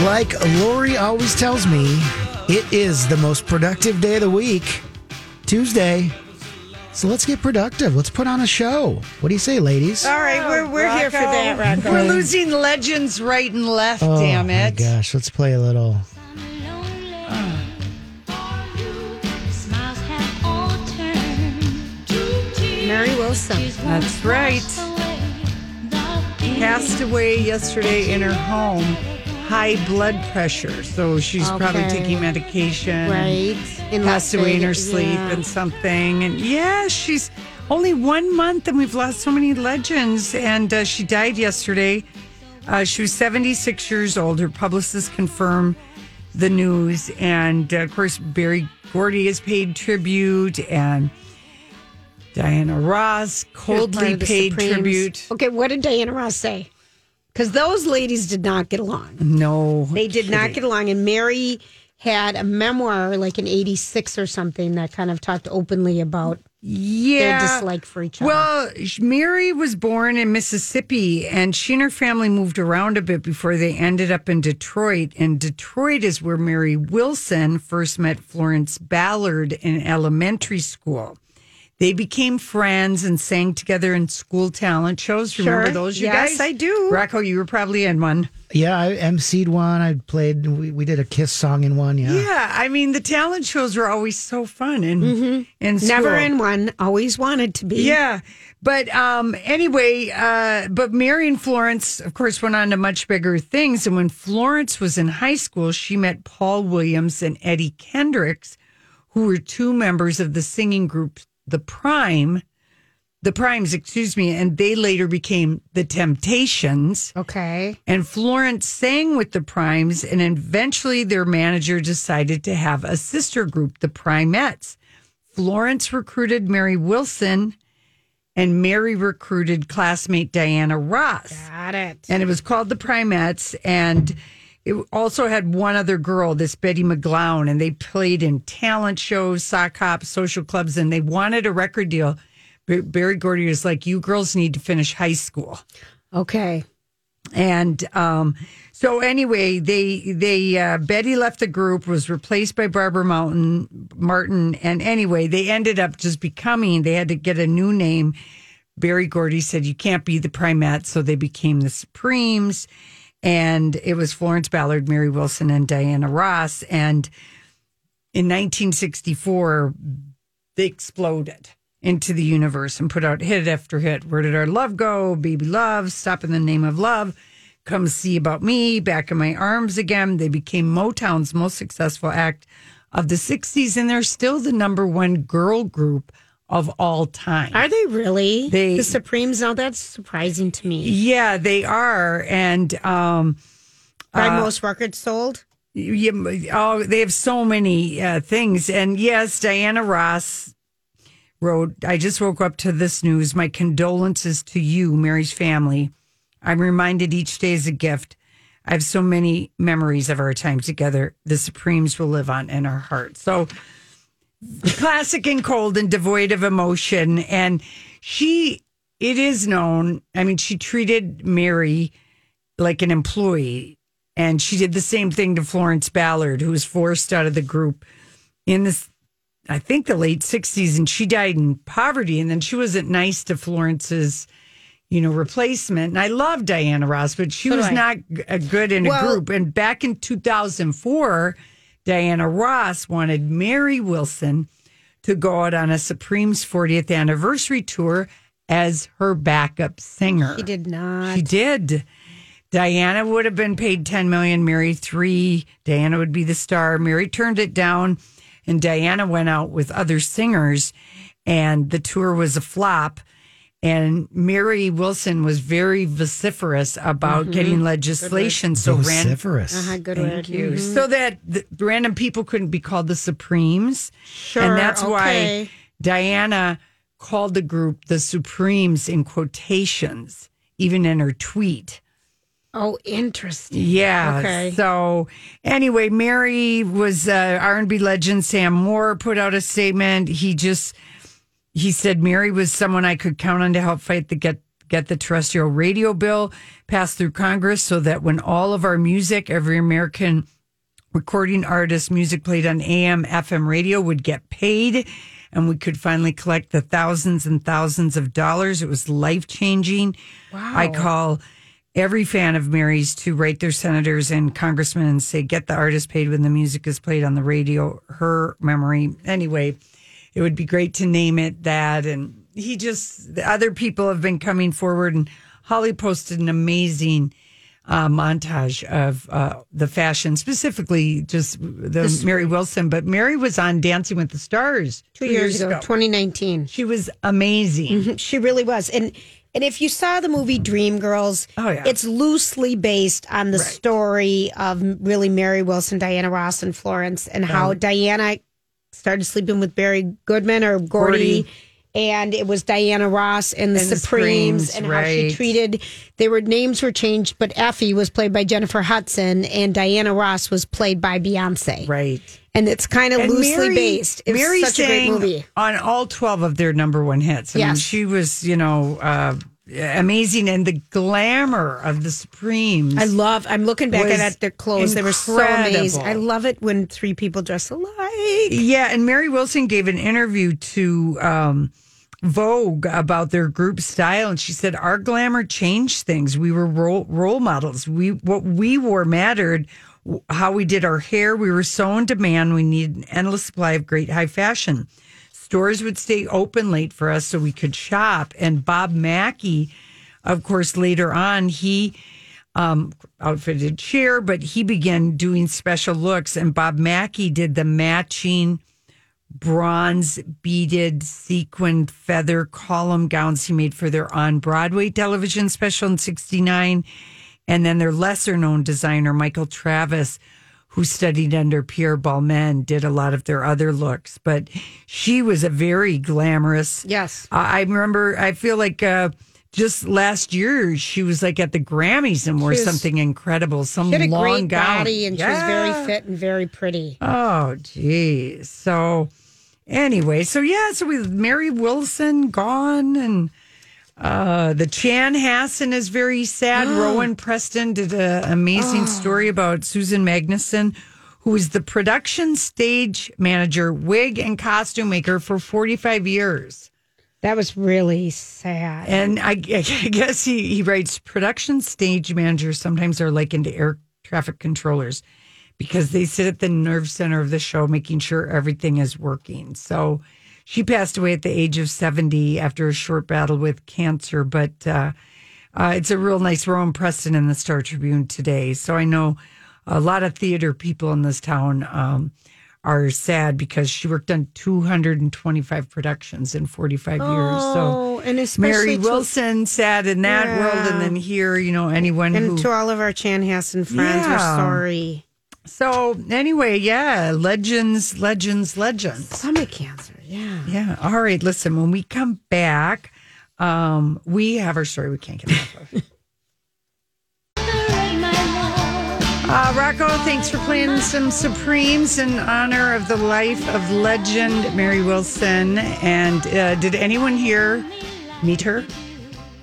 Like Lori always tells me, it is the most productive day of the week, Tuesday. So let's get productive. Let's put on a show. What do you say, ladies? All right, we're, we're here for that, Rocco. We're losing legends right and left, oh damn my it. gosh, let's play a little. Mary Wilson. That's right. Passed away yesterday in her home. High blood pressure. So she's probably taking medication. Right. Passed away in her sleep yeah. and something. And yeah, she's only one month and we've lost so many legends. And uh, she died yesterday. Uh, she was 76 years old. Her publicist confirmed the news. And uh, of course, Berry Gordy has paid tribute and Diana Ross She was part coldly paid Supremes. tribute. Okay, what did Diana Ross say? Because those ladies did not get along. No, They did not get along. And Mary had a memoir, like in 86 or something, that kind of talked openly about yeah. their dislike for each other. Well, Mary was born in Mississippi, and she and her family moved around a bit before they ended up in Detroit. And Detroit is where Mary Wilson first met Florence Ballard in elementary school. They became friends and sang together in school talent shows. Remember Sure. those, you Yes, guys? I do. Rocco, you were probably in one. Yeah, I emceed one. I played. We, we did a Kiss song in one. Yeah. Yeah, I mean the talent shows were always so fun and Mm-hmm. Never school. in one, always wanted to be. Yeah. But um, anyway, uh, but Mary and Florence, of course, went on to much bigger things. And when Florence was in high school, she met Paul Williams and Eddie Kendricks, who were two members of the singing group The Prime, The Primes, excuse me, and they later became The Temptations. Okay. And Florence sang with the Primes, and eventually their manager decided to have a sister group, the Primettes. Florence recruited Mary Wilson, and Mary recruited classmate Diana Ross. Got it. And it was called the Primettes, and it also had one other girl, this Betty McGlown, and they played in talent shows, sock hops, social clubs, and they wanted a record deal. But Berry Gordy was like, "You girls need to finish high school." Okay. And um, so anyway, they they uh, Betty left the group, was replaced by Barbara Mountain Martin, and anyway, they ended up just becoming. They had to get a new name. Berry Gordy said, "You can't be the Primettes," so they became the Supremes, and it was Florence Ballard, Mary Wilson, and Diana Ross. And in 1964, they exploded into the universe and put out hit after hit. Where did our love go? Baby love, stop in the name of love. Come see about me, back in my arms again. They became Motown's most successful act of the 60s, and they're still the number one girl group of all time. Are they really? They- the Supremes? Now that's surprising to me. yeah, they are. And um, By most records sold? Yeah, oh, they have so many uh, things. And yes, Diana Ross wrote, I just woke up to this news. My condolences to you, Mary's family. I'm reminded each day is a gift. I have so many memories of our time together. The Supremes will live on in our hearts. So classic and cold and devoid of emotion. And she, it is known, I mean, she treated Mary like an employee. And she did the same thing to Florence Ballard, who was forced out of the group in this, I think, the late 60s. And she died in poverty. And then she wasn't nice to Florence's, you know, replacement. And I love Diana Ross, but she So was not a good in a Well- group. And back in 2004, Diana Ross wanted Mary Wilson to go out on a Supreme's 40th anniversary tour as her backup singer. She did not. She did. Diana would have been paid 10 million, Mary 3. Diana would be the star. Mary turned it down and Diana went out with other singers and the tour was a flop. And Mary Wilson was very vociferous about getting legislation. So ran, Vociferous. Uh-huh, good Thank word. you. Mhm. So that the random people couldn't be called the Supremes. Sure, And that's why. Diana called the group the Supremes in quotations, even in her tweet. Oh, interesting. Yeah. Okay. So anyway, Mary was uh, R&B legend Sam Moore put out a statement. He just he said Mary was someone I could count on to help fight the get get the terrestrial radio bill passed through Congress so that when all of our music, every American recording artist music played on AM, FM radio would get paid and we could finally collect the thousands and thousands of dollars. It was life changing. Wow. I call every fan of Mary's to write their senators and congressmen and say, get the artist paid when the music is played on the radio. Her memory. Anyway, it would be great to name it that. And he just, the other people have been coming forward and Holly posted an amazing uh, montage of uh, the fashion, specifically just the Mary Wilson. But Mary was on Dancing with the Stars Two years ago, 2019. She was amazing. She really was. And and if you saw the movie Dreamgirls, Oh, yeah. it's loosely based on the story of really Mary Wilson, Diana Ross, and Florence, and how Diana started sleeping with Berry Goodman or Gordy. Gordy. And it was Diana Ross and the And Supremes, Supremes, and how she treated. They were names were changed, but Effie was played by Jennifer Hudson, and Diana Ross was played by Beyonce. Right. And it's kind of loosely Mary- based. It Mary such a great movie. on all 12 of their number one hits. I mean, Yes. she was, you know, uh, amazing. And the glamour of the Supremes. I love. I'm looking back at their clothes. They were so amazing. I love it when three people dress alike. Yeah, and Mary Wilson gave an interview to um, Vogue about their group style, and she said our glamour changed things. We were role, role models. We what we wore mattered. How we did our hair, we were so in demand. We needed an endless supply of great high fashion. Stores would stay open late for us so we could shop. And Bob Mackie, of course, later on, he um, outfitted Cher, but he began doing special looks. And Bob Mackie did the matching bronze beaded sequined feather column gowns he made for their on Broadway television special in 69. And then their lesser known designer, Michael Travis, who studied under Pierre Balmain, did a lot of their other looks. But she was a very glamorous. Yes. I I remember, I feel like uh, just last year, she was like at the Grammys and wore was- something incredible. Some She had a long great gown. body and she was very fit and very pretty. Oh, geez. So, anyway, so yeah, so with Mary Wilson gone and uh, the Chanhassen is very sad. Rohan Preston did an amazing story about Susan Magnuson, who was the production stage manager, wig and costume maker for 45 years. That was really sad. And I, I guess he, he writes production stage managers sometimes are likened to air traffic controllers because they sit at the nerve center of the show, making sure everything is working. So she passed away at the age of 70 after a short battle with cancer. But uh, uh, it's a real nice Rohan Preston in the Star Tribune today. So I know a lot of theater people in this town. Um, are sad because she worked on 225 productions in 45 years. So Oh, and especially Mary Wilson sad in that Yeah. world, and then here, you know, anyone And who. to all of our Chanhassen friends, we're sorry. so anyway, yeah, legends, legends, legends. Stomach cancer, yeah. Yeah. All right. Listen, when we come back, um, we have our story we can't get enough of. Uh, Rocco, thanks for playing some Supremes in honor of the life of legend Mary Wilson. And uh, did anyone here meet her?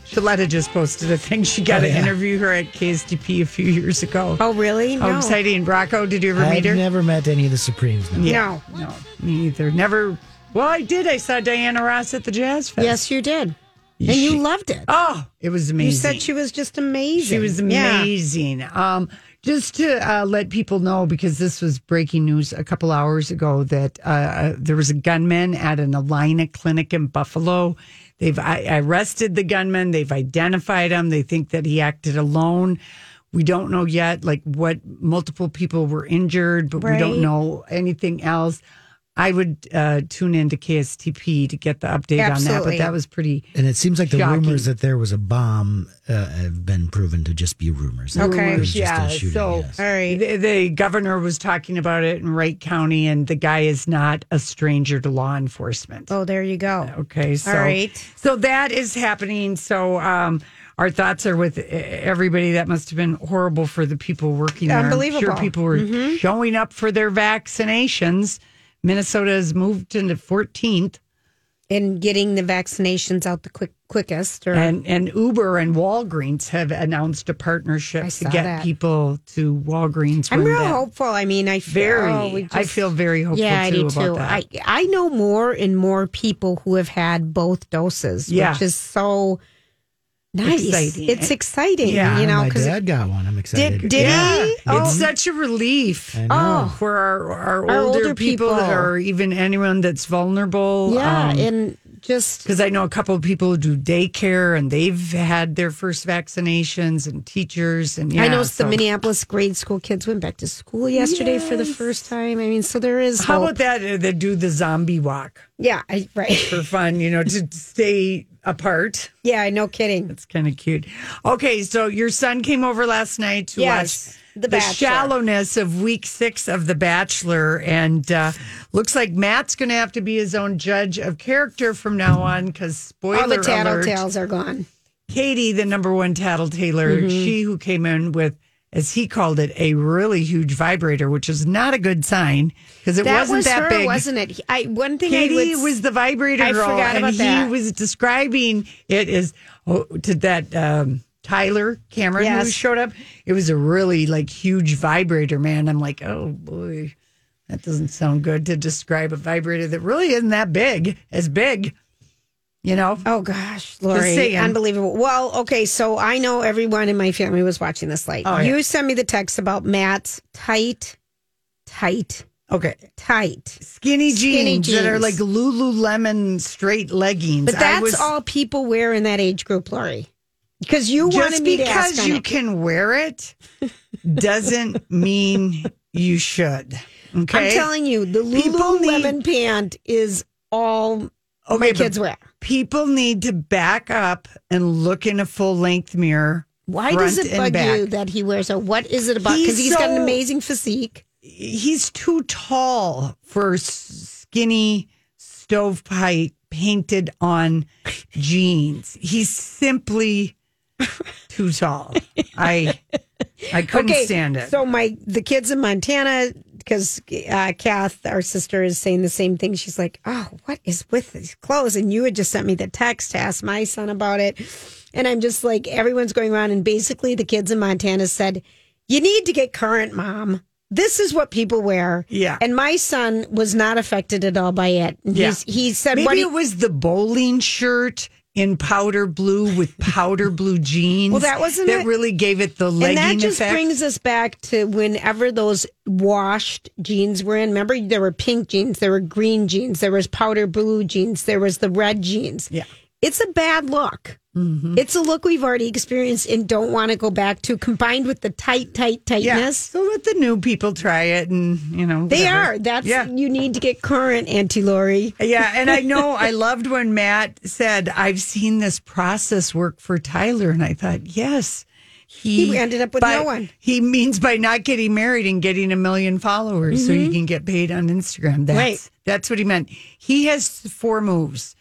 Shaletta just posted a thing. She got Oh, to interview her at KSTP a few years ago. Oh, really? How No. exciting. Rocco, did you ever I've meet her? I've never met any of the Supremes. No. Yeah. No, me either. Never. Well, I did. I saw Diana Ross at the Jazz Fest. Yes, you did. and you loved it. Oh, it was amazing. you said she was just amazing. She was Yeah. amazing. Um, just to uh, let people know, because this was breaking news a couple hours ago, that uh, there was a gunman at an Allina clinic in Buffalo. They've I, arrested the gunman. They've identified him. They think that he acted alone. We don't know yet, like what multiple people were injured, but we Right. don't know anything else. I would uh, tune into KSTP to get the update on that, but that was pretty. And it seems like the Shocking. rumors that there was a bomb uh, have been proven to just be rumors. Okay. It was just Yeah, a shooting, so- yes. All right. The, the governor was talking about it in Wright County, and the guy is not a stranger to law enforcement. Oh, there you go. Okay, so right. so that is happening. So um, our thoughts are with e- everybody. That must have been horrible for the people working there. Unbelievable. I'm Unbelievable. sure people were showing up for their vaccinations. Minnesota has moved into 14th, And getting the vaccinations out the quick quickest. Or and and Uber and Walgreens have announced a partnership to get that. people to Walgreens. I'm real that- hopeful. I mean, I feel Very, oh, we I feel very hopeful Yeah, I do too. I I know more and more people who have had both doses, Yeah. which is so nice. Exciting. It's exciting, Yeah. you know, my because dad got one. I'm excited. Did, did Yeah, he? it's Oh, such a relief. I know. for our, our, Our older, older people, people. or even anyone that's vulnerable. yeah, um, and just because I know a couple of people who do daycare and they've had their first vaccinations and teachers and yeah, I know so- the Minneapolis grade school kids went back to school yesterday for the first time. I mean, so there is How hope. about that? uh, They do the zombie walk Yeah, I, right. for fun, you know, to stay apart. Yeah, no kidding. It's kind of cute. Okay, so your son came over last night to Yes, watch The the shallowness of week six of The Bachelor, and uh, looks like Matt's going to have to be his own judge of character from now on. Because spoiler All the alert, tattletales are gone. Katie, the number one tattletailer, Mm-hmm. she who came in with. As he called it, a really huge vibrator, which is not a good sign because it that wasn't was that her, big. wasn't it? I one thing Katie would, was the vibrator I girl, forgot and he that. was describing it as oh, to that um, Tyler Cameron who showed up. It was a really like huge vibrator, man. I'm like, oh boy, that doesn't sound good to describe a vibrator that really isn't that big, as big, you know. Oh gosh, Lori, unbelievable. Well, okay, so I know everyone in my family was watching this late. Oh, yeah. You sent me the text about Matt's tight, tight, Okay, tight. skinny jeans, Skinny that are like Lululemon straight leggings. But that's was- all people wear in that age group, Lori. Because you Just wanted me to ask because you it. can wear it doesn't mean you should. Okay, I'm telling you, the Lululemon pant is all my Okay, but kids wear. people need to back up and look in a full length mirror. Why does it bug back. you that he wears a? What is it about? Because He's he's got an amazing physique. He's too tall for skinny stovepipe painted on jeans. He's simply too tall. I I couldn't stand it. So my the kids in Montana, because uh, Kath, our sister, is saying the same thing. She's like, "Oh, what is with these clothes?" And you had just sent me the text to ask my son about it, and I'm just like, everyone's going around, and basically the kids in Montana said, "You need to get current, mom." This is what people wear. Yeah. And my son was not affected at all by it. And Yeah. He said, Maybe what he, it was the bowling shirt in powder blue with powder blue jeans. Well, that wasn't that it. really gave it the legging And that just effect. brings us back to whenever those washed jeans were in. Remember, there were pink jeans, there were green jeans, there was powder blue jeans, there was the red jeans. Yeah. It's a bad look. Mm-hmm. It's a look we've already experienced and don't want to go back to, combined with the tight, tight, yeah. tightness. So let the new people try it, and you know They are. That's yeah. you need to get current, Auntie Lori. Yeah, and I know I loved when Matt said, "I've seen this process work for Tyler," and I thought, yes, He ended up with by- no one. He means by not getting married and getting a million followers, so he can get paid on Instagram. That's Mm-hmm. Right. that's what he meant. He has four moves: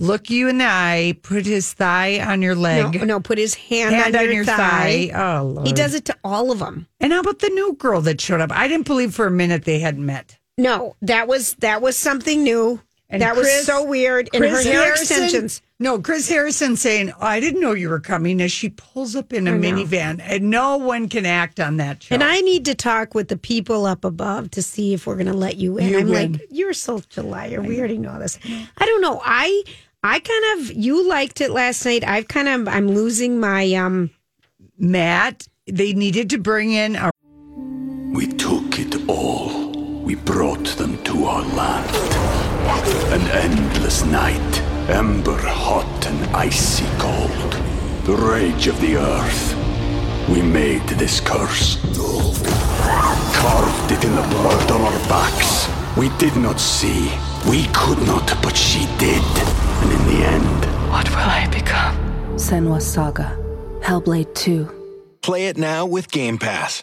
look you in the eye, put his thigh on your leg, no, no put his hand, hand on, your, thigh. Oh, Lord. He does it to all of them. And how about the new girl that showed up? I didn't believe for a minute they hadn't met. No, that was that was something new. And that Chris- was so weird. And her hair Harrison- extensions. No, Chris Harrison saying, oh, "I didn't know you were coming." As she pulls up in a minivan, and no one can act on that show. And I need to talk with the people up above to see if we're going to let you in. You I'm win. like, you're such a liar. We already know this. I don't know. I I kind of you liked it last night. I've kind of I'm losing my um Matt, they needed to bring in a We took it all. We brought them to our land. An endless night, ember hot and icy cold. The rage of the earth. We made this curse. Carved it in the blood on our backs. We did not see. We could not, but she did. And in the end, What will I become? Senua's Saga. Hellblade 2. Play it now with Game Pass.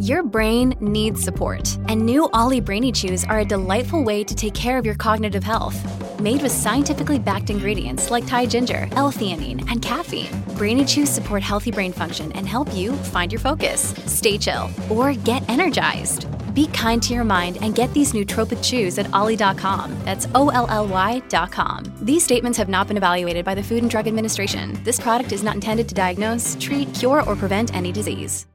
Your brain needs support, and new OLLY Brainy Chews are a delightful way to take care of your cognitive health. Made with scientifically backed ingredients like Thai ginger, L-theanine, and caffeine, Brainy Chews support healthy brain function and help you find your focus, stay chill, or get energized. Be kind to your mind and get these nootropic chews at olly.com. That's O-L-L-Y.com. These statements have not been evaluated by the Food and Drug Administration. This product is not intended to diagnose, treat, cure, or prevent any disease.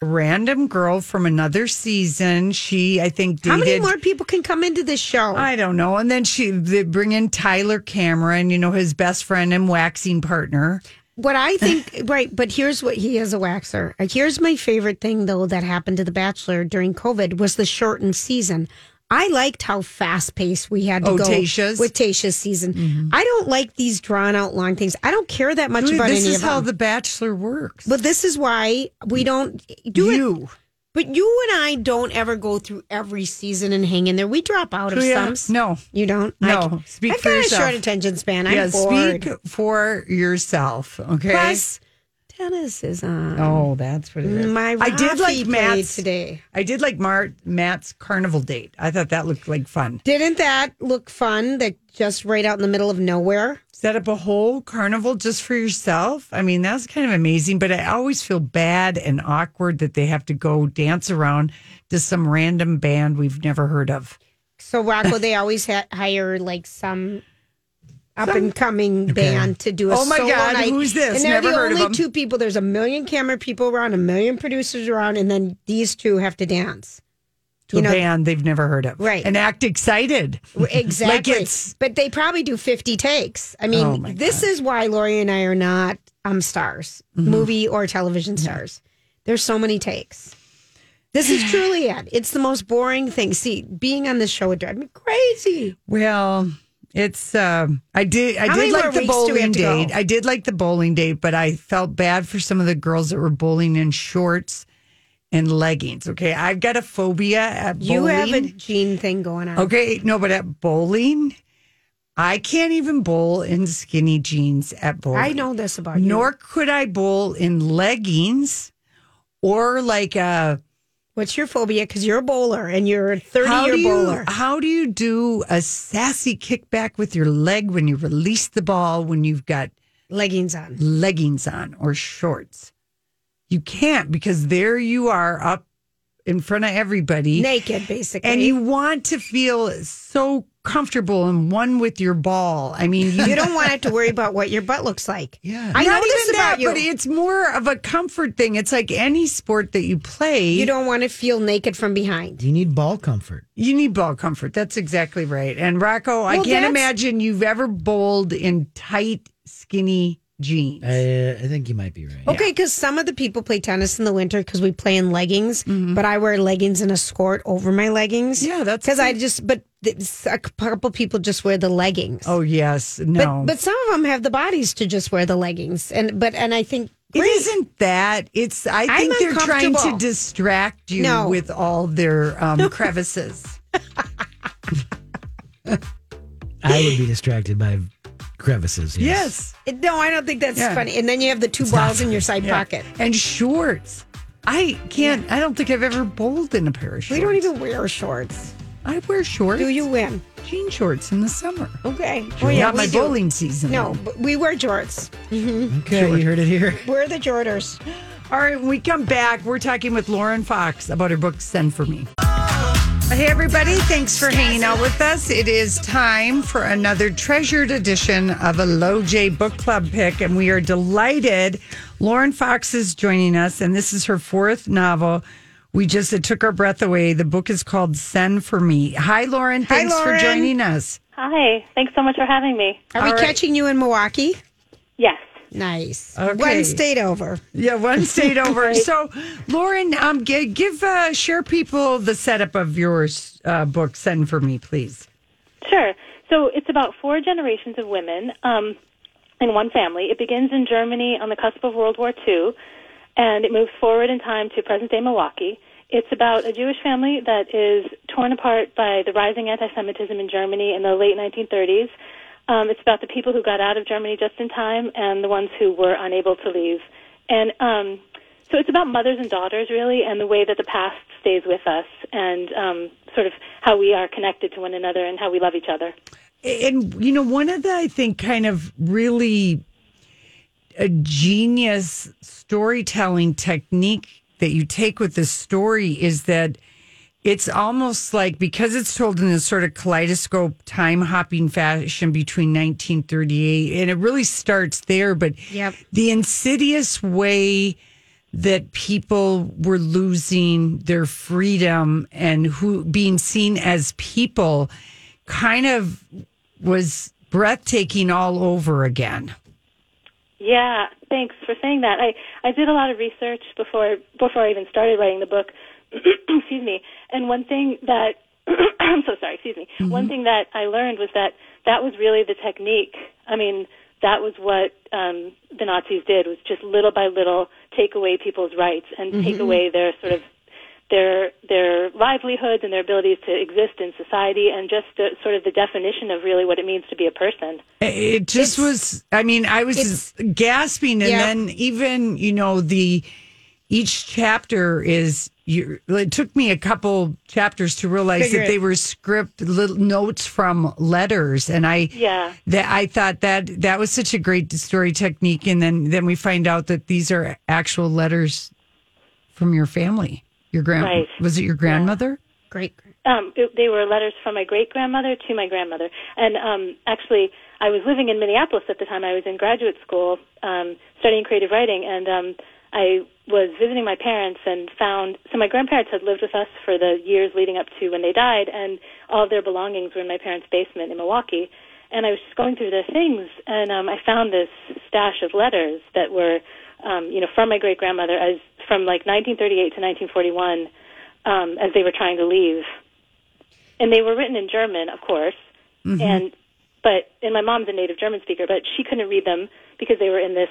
random girl from another season. She, I think, dated. how many more people can come into this show? I don't know. And then she they bring in Tyler Cameron, you know, his best friend and waxing partner. What I think, right, but here's what he is a waxer. Here's my favorite thing, though, that happened to The Bachelor during COVID was the shortened season. I liked how fast paced we had to Oh, go Tayshia's? with Tayshia's season. Mm-hmm. I don't like these drawn out long things. I don't care that much Dude, about this is how. The Bachelor works. but this is why we don't do it. But you and I don't ever go through every season and hang in there. We drop out of ya? some. No. You don't? No. I, Speak I've for got yourself. a short attention span. I'm yeah, bored. speak for yourself. Okay. Plus, tennis is on. oh, that's what it is. My I did like Matt's today. I did like Mart, Matt's carnival date. I thought that looked like fun. Didn't that look fun? That just right out in the middle of nowhere. Set up a whole carnival just for yourself. I mean, that's kind of amazing. But I always feel bad and awkward that they have to go dance around to some random band we've never heard of. So Rocco, they always ha- hire like some up and coming band to do a Oh my solo God, night. who's this? And they're Never the heard of only them. two people. There's a million camera people around, a million producers around, and then these two have to dance. To You a know- band they've never heard of. Right. And act excited. Exactly. it's- but they probably do 50 takes. I mean, Oh, this is why Lori and I are not um stars, Mm-hmm. movie or television stars. There's so many takes. This is truly it. It's the most boring thing. See, being on this show would drive me crazy. Well, it's um I did I How did like the weeks do we bowling have to go? date. I did like the bowling date, but I felt bad for some of the girls that were bowling in shorts and leggings. Okay. I've got a phobia at bowling. You have a gene thing going on. Okay, no, but at bowling, I can't even bowl in skinny jeans at bowling. I know this about you. Nor could I bowl in leggings or like a What's your phobia? Because you're a bowler and you're a 30 how year you bowler. how do you do a sassy kickback with your leg when you release the ball when you've got Leggings on. leggings on or shorts? You can't because there you are up in front of everybody. Naked, basically. and you want to feel so comfortable and one with your ball. I mean, you, you don't want to have to worry about what your butt looks like. Yeah. I know not this about that, you. but it's more of a comfort thing. It's like any sport that you play. you don't want to feel naked from behind. You need ball comfort. You need ball comfort. That's exactly right. And Rocco, I can't imagine you've ever bowled in tight, skinny jeans. I, I think you might be right. Okay, because some of the people play tennis in the winter because we play in leggings, but I wear leggings and a skirt over my leggings. Mm-hmm. Yeah, that's because I just. But th- a couple people just wear the leggings. oh yes, but no. but some of them have the bodies to just wear the leggings, and but and I think it great. isn't that. It's. I I'm think they're trying to uncomfortable. distract you No. with all their um, crevices. I would be distracted by crevices. yes. No, I don't think that's Yeah. funny. And then you have the two balls in your side Yeah. pocket. And shorts. I can't. I don't think I've ever bowled in a pair of shorts. We don't even wear shorts. I wear shorts. Do you win? jean shorts in the summer? Okay. Oh, yeah, Not my do. bowling season. No, but we wear jorts. Mm-hmm. Okay, you heard it here. We're the Jorders. All right, when we come back, we're talking with Lauren Fox about her book, Send for Me. Hey, everybody, thanks for hanging out with us. It is time for another treasured edition of a Low J Book Club pick, and we are delighted. Lauren Fox is joining us, and this is her fourth novel. We just, it took our breath away. The book is called Send for Me. Hi, Lauren. Thanks Lauren. for joining us. Hi. Thanks so much for having me. Are we catching you in Milwaukee? Yes. Nice. Okay. One state over. Yeah, one state over. So, Lauren, um, g- give uh, share people the setup of your uh, book. Send for me, please. Sure. So it's about four generations of women um, in one family. It begins in Germany on the cusp of World War II, and it moves forward in time to present day Milwaukee. It's about a Jewish family that is torn apart by the rising anti Semitism in Germany in the late 1930s. Um, it's about the people who got out of Germany just in time and the ones who were unable to leave. And um, so it's about mothers and daughters, really, and the way that the past stays with us and um, sort of how we are connected to one another and how we love each other. And you know, one of the I think kind of really a genius storytelling technique that you take with this story is that it's almost like because it's told in this sort of kaleidoscope time hopping fashion between 1938 and it really starts there but Yep. the insidious way that people were losing their freedom and who being seen as people kind of was breathtaking all over again. Yeah, thanks for saying that. I I did a lot of research before before I even started writing the book. excuse me. And one thing that I'm so sorry. Excuse me. One thing that I learned was that that was really the technique. I mean, that was what um, the Nazis did was just little by little take away people's rights and take away their sort of their their livelihoods and their abilities to exist in society and just the, sort of the definition of really what it means to be a person. It just was. I mean, I was gasping, and Yeah. then even you know the each chapter is. You, it took me a couple chapters to realize Figure that it. they were script little notes from letters, and I Yeah. that I thought that that was such a great story technique, and then then we find out that these are actual letters from your family. Your grand Right. was it your grandmother? Great. Um, it, they were letters from my great grandmother to my grandmother, and um, actually, I was living in Minneapolis at the time. I was in graduate school um, studying creative writing, and um, I was visiting my parents and found so my grandparents had lived with us for the years leading up to when they died, and all of their belongings were in my parents' basement in Milwaukee. And I was just going through their things, and um, I found this stash of letters that were, um, you know, from my great grandmother as from like 1938 to 1941, um, as they were trying to leave and they were written in German, of course. And but and my mom's a native German speaker, but she couldn't read them because they were in this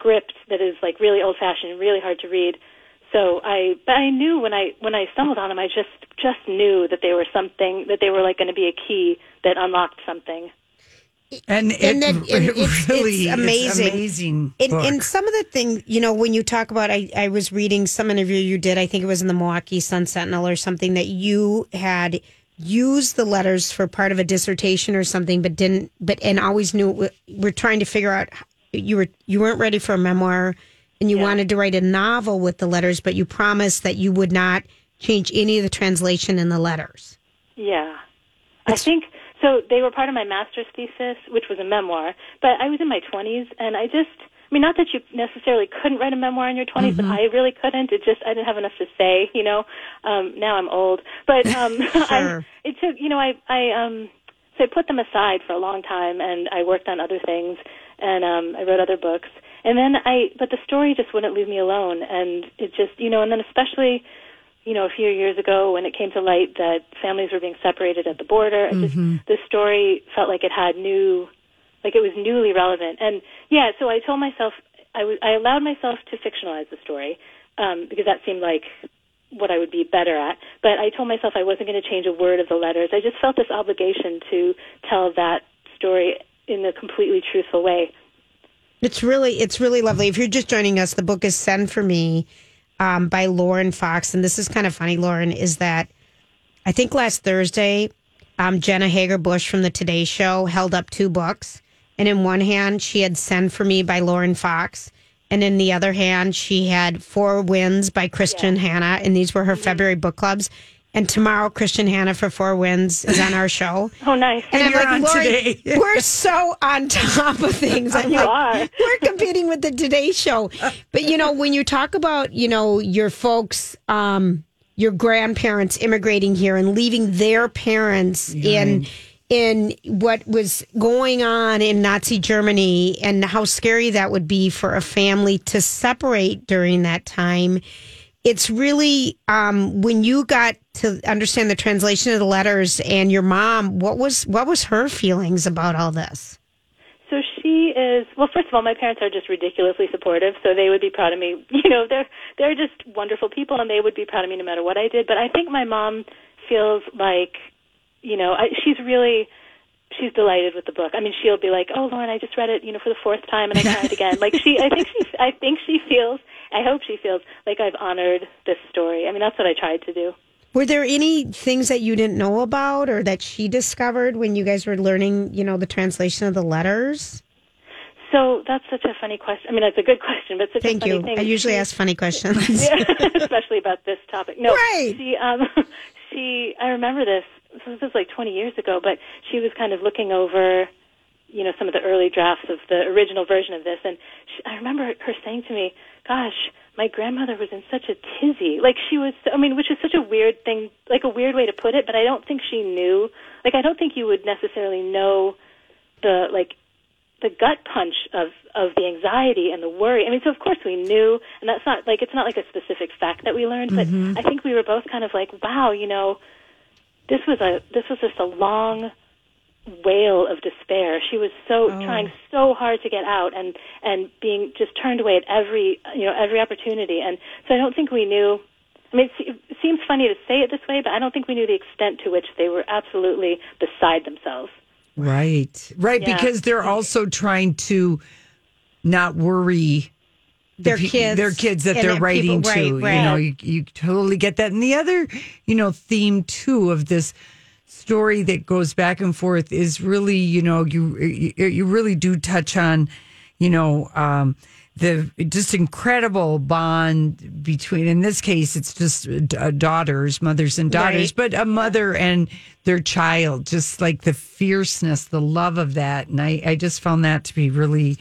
script that is like really old fashioned and really hard to read. So I but I knew when I when I stumbled on them, I just just knew that they were something that they were like going to be a key that unlocked something. And, it, And then and it it's, really it's amazing. amazing. And, and some of the things, you know, when you talk about, I, I was reading some interview you did, I think it was in the Milwaukee Sun Sentinel or something, that you had used the letters for part of a dissertation or something, but didn't, but, and always knew, we're trying to figure out, you were, you weren't ready for a memoir and you wanted to write a novel with the letters, but you promised that you would not change any of the translation in the letters. Yeah. I think so they were part of my master's thesis, which was a memoir, but I was in my 20s and I just I mean not that you necessarily couldn't write a memoir in your 20s, but I really couldn't. It just I didn't have enough to say, you know. Um now I'm old. But um I it took, you know, I I um so I put them aside for a long time and I worked on other things and um I wrote other books. And then I but the story just wouldn't leave me alone and it just, you know, and then especially you know, a few years ago when it came to light that families were being separated at the border. I just, the story felt like it had new, like it was newly relevant. And yeah, so I told myself, I was, I allowed myself to fictionalize the story um, because that seemed like what I would be better at. But I told myself I wasn't going to change a word of the letters. I just felt this obligation to tell that story in a completely truthful way. It's really, it's really lovely. If you're just joining us, the book is "Send for Me" um, by Lauren Fox, and this is kind of funny. Lauren is that I think last Thursday, um, Jenna Hager Bush from the Today Show held up two books, and in one hand she had "Send for Me" by Lauren Fox, and in the other hand she had Four Winds by Kristin Hannah, and these were her February book clubs. And tomorrow, Kristin Hannah for Four Winds is on our show. Oh, nice. And I'm you're like, on Lori, today." we're so on top of things. I'm You like, are. we're competing with the Today Show. But you know, when you talk about, you know, your folks, um, your grandparents immigrating here and leaving their parents in in what was going on in Nazi Germany and how scary that would be for a family to separate during that time. It's really um, when you got to understand the translation of the letters and your mom. What was what was her feelings about all this? So she is well. First of all, my parents are just ridiculously supportive, so they would be proud of me. You know, they're they're just wonderful people, and they would be proud of me no matter what I did. But I think my mom feels like, you know, I, she's really she's delighted with the book. I mean, she'll be like, "Oh, Lauren, I just read it, you know, for the fourth time, and I cried again." Like she, I think she, I think she feels. I hope she feels like I've honored this story. I mean, that's what I tried to do. Were there any things that you didn't know about or that she discovered when you guys were learning, you know, the translation of the letters? So that's such a funny question. I mean, it's a good question, but such Thank a funny you. thing. I usually ask funny questions. yeah, especially about this topic. No, Right. she, um, she. I remember this. This was like 20 years ago, but she was kind of looking over, you know, some of the early drafts of the original version of this, and she, I remember her saying to me, "Gosh, my grandmother was in such a tizzy. Like she was. I mean, which is such a weird thing, like a weird way to put it, but I don't think she knew. Like I don't think you would necessarily know the like the gut punch of of the anxiety and the worry. I mean, so of course we knew, and that's not like it's not like a specific fact that we learned, but mm-hmm. I think we were both kind of like, wow, you know, this was a this was just a long wail of despair. She was so oh. trying so hard to get out and and being just turned away at every you know every opportunity. And so I don't think we knew. I mean, it, it seems funny to say it this way, but I don't think we knew the extent to which they were absolutely beside themselves. Right. Right. Yeah. Because they're also trying to not worry the Their pe- kids their kids that they're writing people- to. right, You know, you, you totally get that. And the other, you know, theme too of this story that goes back and forth is really, you know, you you, you really do touch on, you know, um, the just incredible bond between. In this case, it's just uh, daughters, mothers and daughters, Right. but a mother and their child. Just like the fierceness, the love of that, and I I just found that to be really,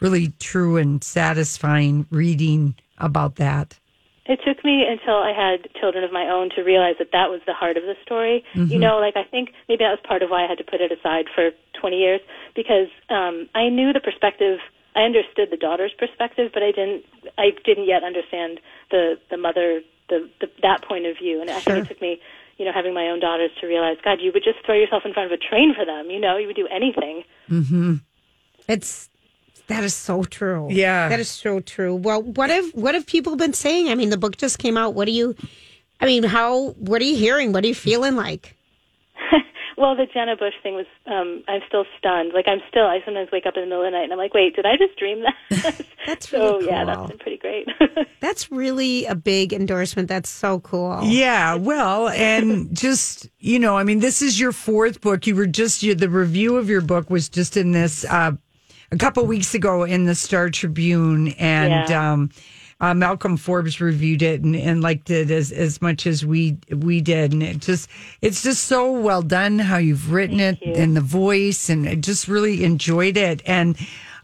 really true and satisfying reading about that. It took me until I had children of my own to realize that that was the heart of the story. You know, like I think maybe that was part of why I had to put it aside for 20 years because um, I knew the perspective. I understood the daughter's perspective, but I didn't. I didn't yet understand the the mother, the, the that point of view. And I think it took me, you know, having my own daughters to realize, God, you would just throw yourself in front of a train for them. You know, you would do anything. Mhm. It's that is so true. Yeah. that is so true. Well, what have what have people been saying? I mean, the book just came out. What do you? I mean, how? What are you hearing? What are you feeling like? Well, the Jenna Bush thing was, um, I'm still stunned. Like, I'm still, I sometimes wake up in the middle of the night and I'm like, wait, did I just dream that? That's so, really yeah, that's been pretty great. That's really a big endorsement. That's so cool. Yeah, well, and just you know, I mean, this is your fourth book. You were just you, the review of your book was just in this uh, a couple weeks ago in the Star Tribune, and Yeah. um, uh, Malcolm Forbes reviewed it and, and liked it as as much as we we did, and it just it's just so well done how you've written it you. and the voice, and I just really enjoyed it. And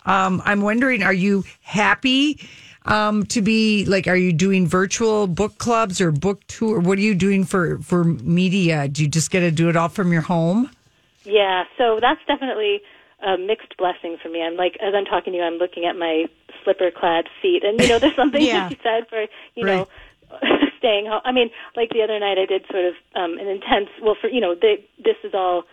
um, I'm wondering, are you happy? um, to be like, are you doing virtual book clubs or book tour? What are you doing for for media? Do you just get to do it all from your home? yeah, so that's definitely a mixed blessing for me. I'm like, as I'm talking to you, I'm looking at my slipper clad feet. And, you know, there's something Yeah. to be said for, you know, staying home. I mean, like the other night I did sort of um, an intense, well, for, you know, the, this is all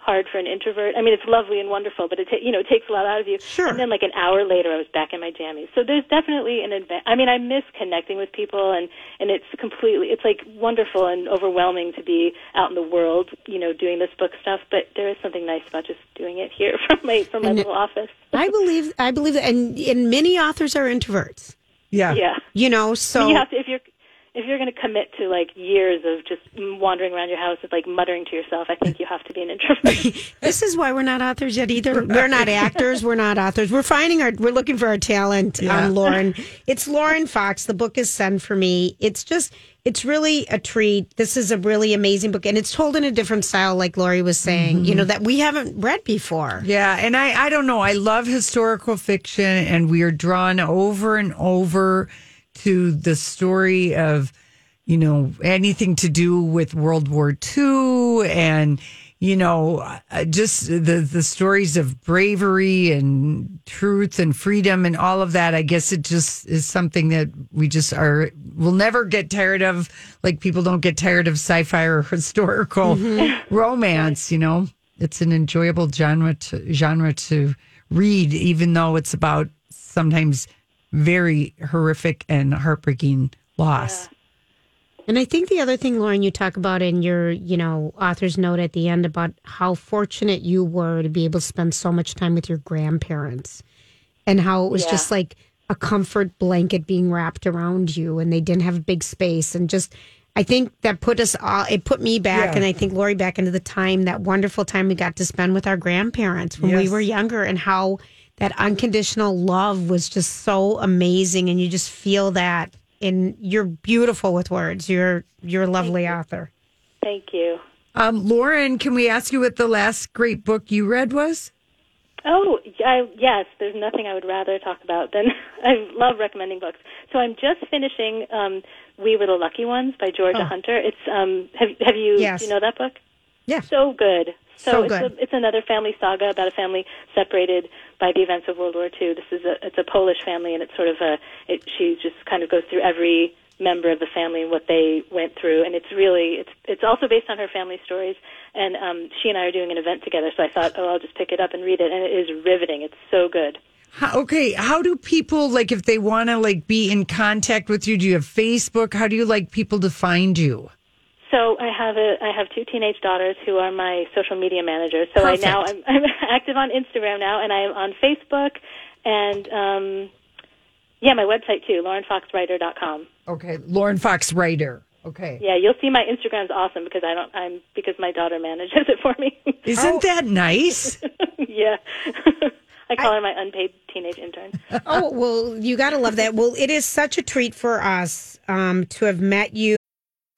hard for an introvert. I mean, it's lovely and wonderful, but it ta- you know it takes a lot out of you. Sure. And then like an hour later, I was back in my jammies. So there's definitely an advantage. I mean, I miss connecting with people, and and it's completely it's like wonderful and overwhelming to be out in the world, you know, doing this book stuff. But there is something nice about just doing it here from my from my And it- little office. I believe I believe that, and, and many authors are introverts. Yeah. Yeah. You know, so you have to if you're if you're going to commit to like years of just wandering around your house with like muttering to yourself, I think you have to be an introvert. this is why we're not authors yet either. We're not actors. We're not authors. We're finding our. We're looking for our talent. Yeah. Um, Lauren, it's Lauren Fox. The book is Send for Me. It's just. It's really a treat. This is a really amazing book, and it's told in a different style, like Lori was saying. You know that we haven't read before. Yeah, and I, I don't know. I love historical fiction, and we are drawn over and over to the story of, you know, anything to do with World War II and, you know, uh, just the the stories of bravery and truth and freedom and all of that. I guess it just is something that we just are will never get tired of. Like people don't get tired of sci-fi or historical romance. You know, it's an enjoyable genre to genre to read, even though it's about sometimes very horrific and heartbreaking loss. And I think the other thing, Lauren, you talk about in your, you know, author's note at the end about how fortunate you were to be able to spend so much time with your grandparents and how it was Yeah. just like a comfort blanket being wrapped around you and they didn't have a big space and just I think that put us all it put me back Yeah. and I think Lori back into the time that wonderful time we got to spend with our grandparents when we were younger and how that unconditional love was just so amazing and you just feel that and you're beautiful with words. You're you're a lovely author. Thank you. Um, Lauren, can we ask you what the last great book you read was? Oh, I, yes. There's nothing I would rather talk about than I love recommending books. So I'm just finishing um, "We Were the Lucky Ones" by Georgia Hunter. It's um, have have you Yes. do you know that book? Yeah. So good. So, So it's, good. A, it's another family saga about a family separated by the events of World War II. This is a it's a Polish family, and it's sort of a it, she just kind of goes through every member of the family and what they went through, and it's really it's it's also based on her family stories. And um, she and I are doing an event together, so I thought, oh, I'll just pick it up and read it, and it is riveting. It's so good. How, okay, how do people like if they want to like be in contact with you? Do you have Facebook? How do you like people to find you? So I have a I have two teenage daughters who are my social media managers. So Perfect. I now I'm, I'm active on Instagram now, and I am on Facebook, and um, yeah, my website too, laurenfoxwriter.com. Okay, Lauren Fox writer. Okay, Yeah, you'll see my Instagram's awesome because I don't I'm because my daughter manages it for me. isn't that nice? yeah. I call her my unpaid teenage intern. Oh, well, you got to love that. Well, it is such a treat for us um, to have met you.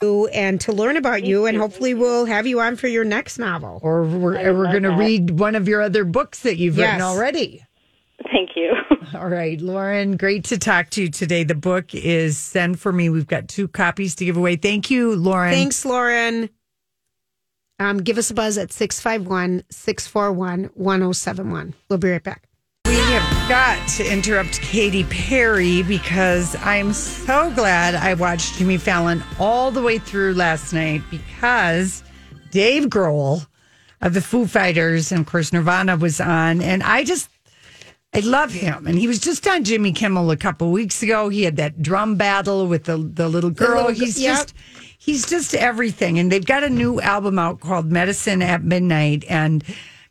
And to learn about you, and hopefully we'll have you on for your next novel. Or we're, we're going to read one of your other books that you've written already. Thank you. All right, Lauren, great to talk to you today. The book is Send for Me. We've got two copies to give away. Thank you, Lauren. Thanks, Lauren. Um, give us a buzz at 651 641 1071. We'll be right back. Got to interrupt Katy Perry because I'm so glad I watched Jimmy Fallon all the way through last night because Dave Grohl of the Foo Fighters and of course Nirvana was on and I just I love him and he was just on Jimmy Kimmel a couple weeks ago. He had that drum battle with the the little girl. little he's yep. just he's just everything and they've got a new album out called Medicine at Midnight and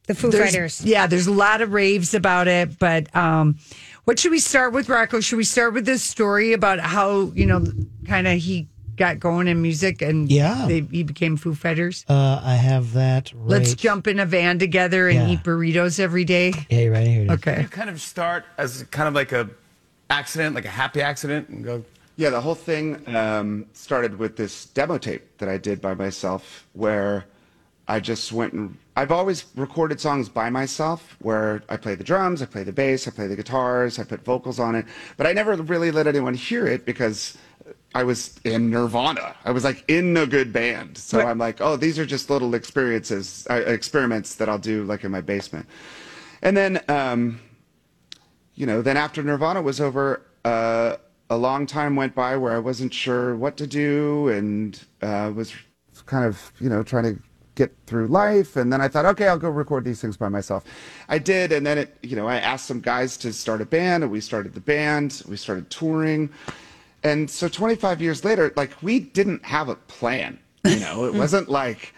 The Foo there's- Fighters. Yeah, there's a lot of raves about it, but um, what should we start with, Rocco? Should we start with this story about how you know, kind of he got going in music and Yeah. they, he became Foo Fighters? Uh, I have that. Right. Let's jump in a van together and Yeah. eat burritos every day. Hey, right here. it is. Okay. You kind of start as kind of like a accident, like a happy accident, and go. Yeah, the whole thing um, started with this demo tape that I did by myself, where I just went and I've always recorded songs by myself, where I play the drums, I play the bass, I play the guitars, I put vocals on it, but I never really let anyone hear it because I was in Nirvana. I was like in a good band, so Right. I'm like, oh, these are just little experiences, uh, experiments that I'll do like in my basement, and then. Um, you know, then after Nirvana was over, uh, a long time went by where I wasn't sure what to do and uh, was kind of, you know, trying to get through life. And then I thought, okay, I'll go record these things by myself. I did, and then it, you know, I asked some guys to start a band, and we started the band. We started touring, and so 25 years later, like we didn't have a plan. You know, it wasn't like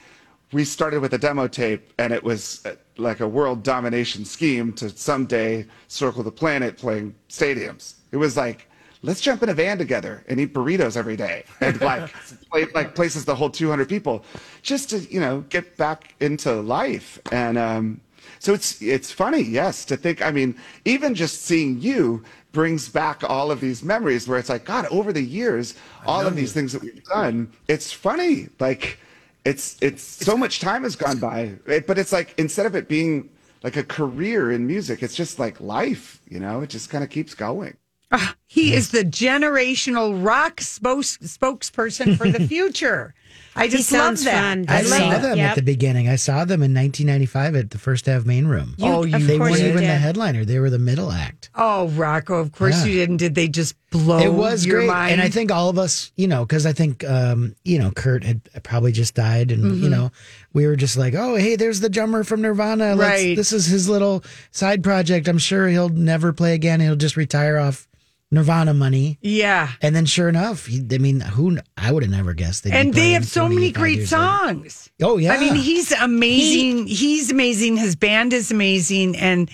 we started with a demo tape and it was uh, like a world domination scheme to someday circle the planet playing stadiums. It was like, let's jump in a van together and eat burritos every day and like play, like places that hold 200 people just to, you know, get back into life. And, um, so it's it's funny, yes, to think. I mean, even just seeing you brings back all of these memories where it's like, God, over the years, all of these things that we've done, it's funny. Like, it's it's so much time has gone by, it, but it's like instead of it being like a career in music, it's just like life. You know, it just kind of keeps going. Ah, he is the generational rock spokes, spokesperson for the future. I just love sounds that. fun. I, I saw love it. them at the beginning. I saw them in 1995 at the First Ave Main Room. You- Oh, you- of they weren't you even the headliner; they were the middle act. Oh, Rocco, of course Yeah. you didn't. Did they just blow it was your great, mind? and I think all of us, you know, because I think, um, you know, Kurt had probably just died, and you Mhm. know, we were just like, oh, hey, there's the drummer from Nirvana. Let's- Right. This is his little side project. I'm sure he'll never play again. He'll just retire off Nirvana money. Yeah. And then, sure enough, he, I mean, who? I would have never guessed. and they have so many great years later. songs. Oh yeah, I mean, he's amazing. he's amazing. His band is amazing, and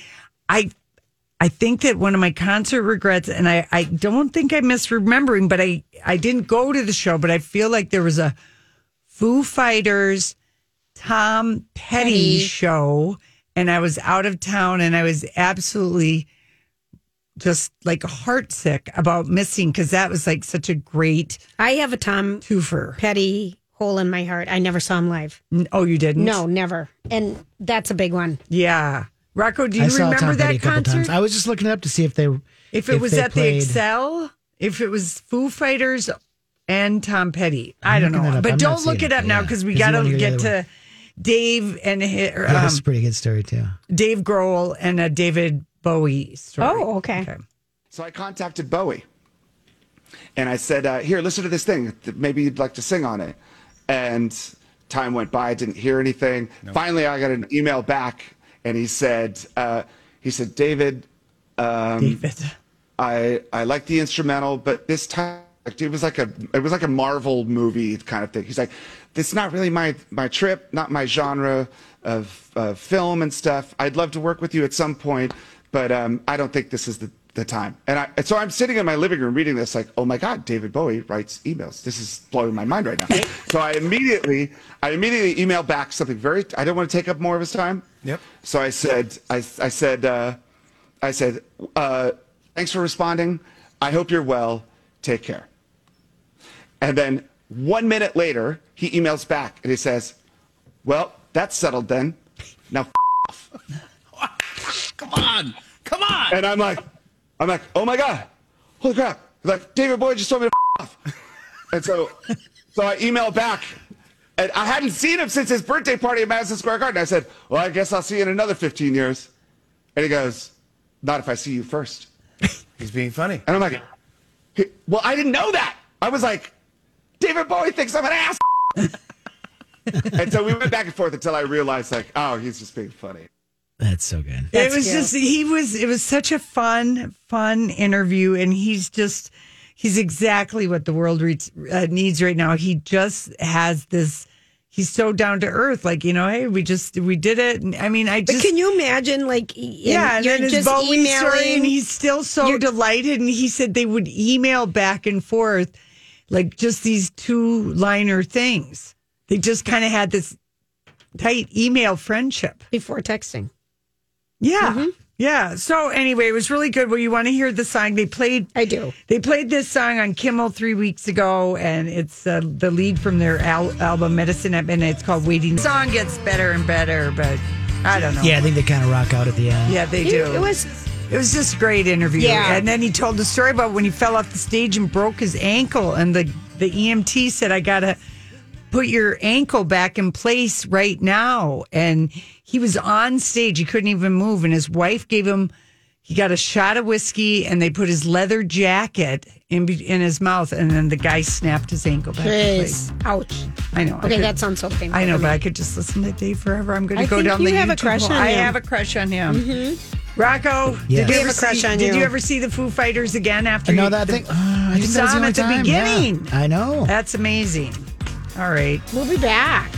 I, I think that one of my concert regrets, and I, I don't think I'm misremembering, but I, I didn't go to the show, but I feel like there was a Foo Fighters, Tom Petty, Petty. show, and I was out of town, and I was absolutely just like heartsick about missing because that was like such a great. I have a Tom twofer Petty hole in my heart. I never saw him live. Oh, you didn't? No, never. And that's a big one. Yeah. Rocco, do you I saw remember Tom Petty that a couple concert? times. I was just looking it up to see if they, if it was they at played- the Xcel, if it was Foo Fighters and Tom Petty, I I'm don't looking that know. up. But I'm not don't look seeing it it, up but now yeah. because we 'Cause you got wanna to hear get the other to Dave and hi- or, Yeah, um, that's a pretty good story too. Dave Grohl and a David Bowie story. Oh, okay. So I contacted Bowie and I said, uh, Here, listen to this thing. Maybe you'd like to sing on it. And time went by, I didn't hear anything. Finally, I got an email back and he said, uh, he said, David, um, David. I, I like the instrumental, but this time it was like a it was like a Marvel movie kind of thing. He's like, this is not really my my trip, not my genre of uh, film and stuff. I'd love to work with you at some point, but um, I don't think this is the the time. And I and so I'm sitting in my living room reading this, like, oh my God, David Bowie writes emails. This is blowing my mind right now. so I immediately I immediately emailed back something very. I don't want to take up more of his time. Yep. So I said I I said uh, I said uh, thanks for responding. I hope you're well. Take care. And then one minute later, he emails back and he says, Well, that's settled then. Now, f- off. Come on. Come on. And I'm like, I'm like, oh my God. Holy crap. He's like, David Bowie just told me to f- off. And so, so I emailed back. And I hadn't seen him since his birthday party at Madison Square Garden. I said, Well, I guess I'll see you in another 15 years. And he goes, Not if I see you first. He's being funny. And I'm like, "Hey, Well, I didn't know that. I was like, David Bowie thinks I'm an ass. and so we went back and forth until I realized, like, oh, he's just being funny. That's so good. it was just he was it was such a fun fun interview and he's just he's exactly what the world reads, uh, needs right now. He just has this he's so down to earth like you know hey we just we did it. And, i mean i But just can you imagine, like, yeah and then his just Bowie story and he's still so delighted and he said they would email back and forth like just these two liner things. They just kind of had this tight email friendship. Before texting yeah. Mm-hmm. Yeah. So anyway, it was really good. Well, you want to hear the song they played? I do. They played this song on Kimmel three weeks ago, and it's uh, the lead from their al- album Medicine, and it's called Waiting. The song gets better and better, but I don't know. Yeah, I think they kind of rock out at the end. Yeah, they It- do. it was- It was just a great interview. Yeah. And then he told the story about when he fell off the stage and broke his ankle, and the the EMT said, "I gotta." Put your ankle back in place right now. And he was on stage. He couldn't even move. And his wife gave him He got a shot of whiskey, and they put his leather jacket in in his mouth, and then the guy snapped his ankle back. in place. Jeez. Ouch. I know. I Okay, could- that sounds so painful. I know, for but me. I could just listen to Dave forever. I'm going I to go think down you the have a YouTube crush hole. on I him. have a crush on him. Mhm. Rocco, Yes. did you We ever have a crush see, on Did you. you ever see the Foo Fighters again after? I know that the- thing. I you think saw that was him the at the only time. Yeah, beginning. I know. That's amazing. All right. We'll be back.